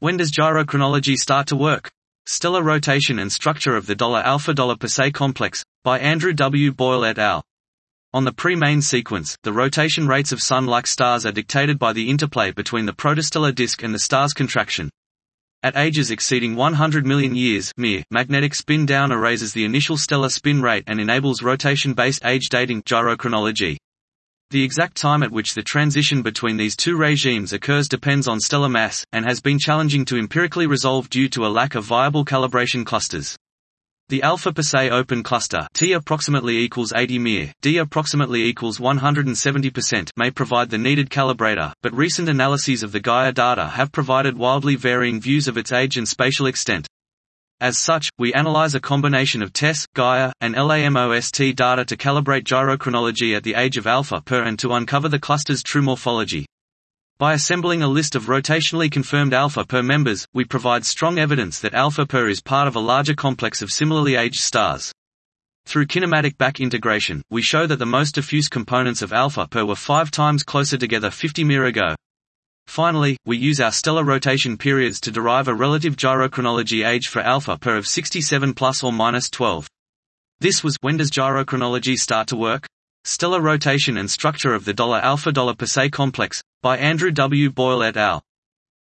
When does gyrochronology start to work? Stellar rotation and structure of the dollar alpha dollar complex, by Andrew W. Boyle et al. On the pre-main sequence, the rotation rates of Sun-like stars are dictated by the interplay between the protostellar disk and the star's contraction. At ages exceeding 100 million years Myr, magnetic spin down erases the initial stellar spin rate and enables rotation-based age dating gyrochronology. The exact time at which the transition between these two regimes occurs depends on stellar mass, and has been challenging to empirically resolve due to a lack of viable calibration clusters. The alpha Persei open cluster T approximately equals 80 Myr, D approximately equals 170% may provide the needed calibrator, but recent analyses of the Gaia data have provided wildly varying views of its age and spatial extent. As such, we analyze a combination of TESS, Gaia, and LAMOST data to calibrate gyrochronology at the age of alpha Per and to uncover the cluster's true morphology. By assembling a list of rotationally confirmed alpha Per members, we provide strong evidence that alpha Per is part of a larger complex of similarly aged stars. Through kinematic back integration, we show that the most diffuse components of alpha Per were five times closer together 50 Myr ago. Finally, we use our stellar rotation periods to derive a relative gyrochronology age for alpha Per of 67 plus or minus 12. This was When does gyrochronology start to work? Stellar rotation and structure of the dollar alpha dollar Persei complex by Andrew W. Boyle et al.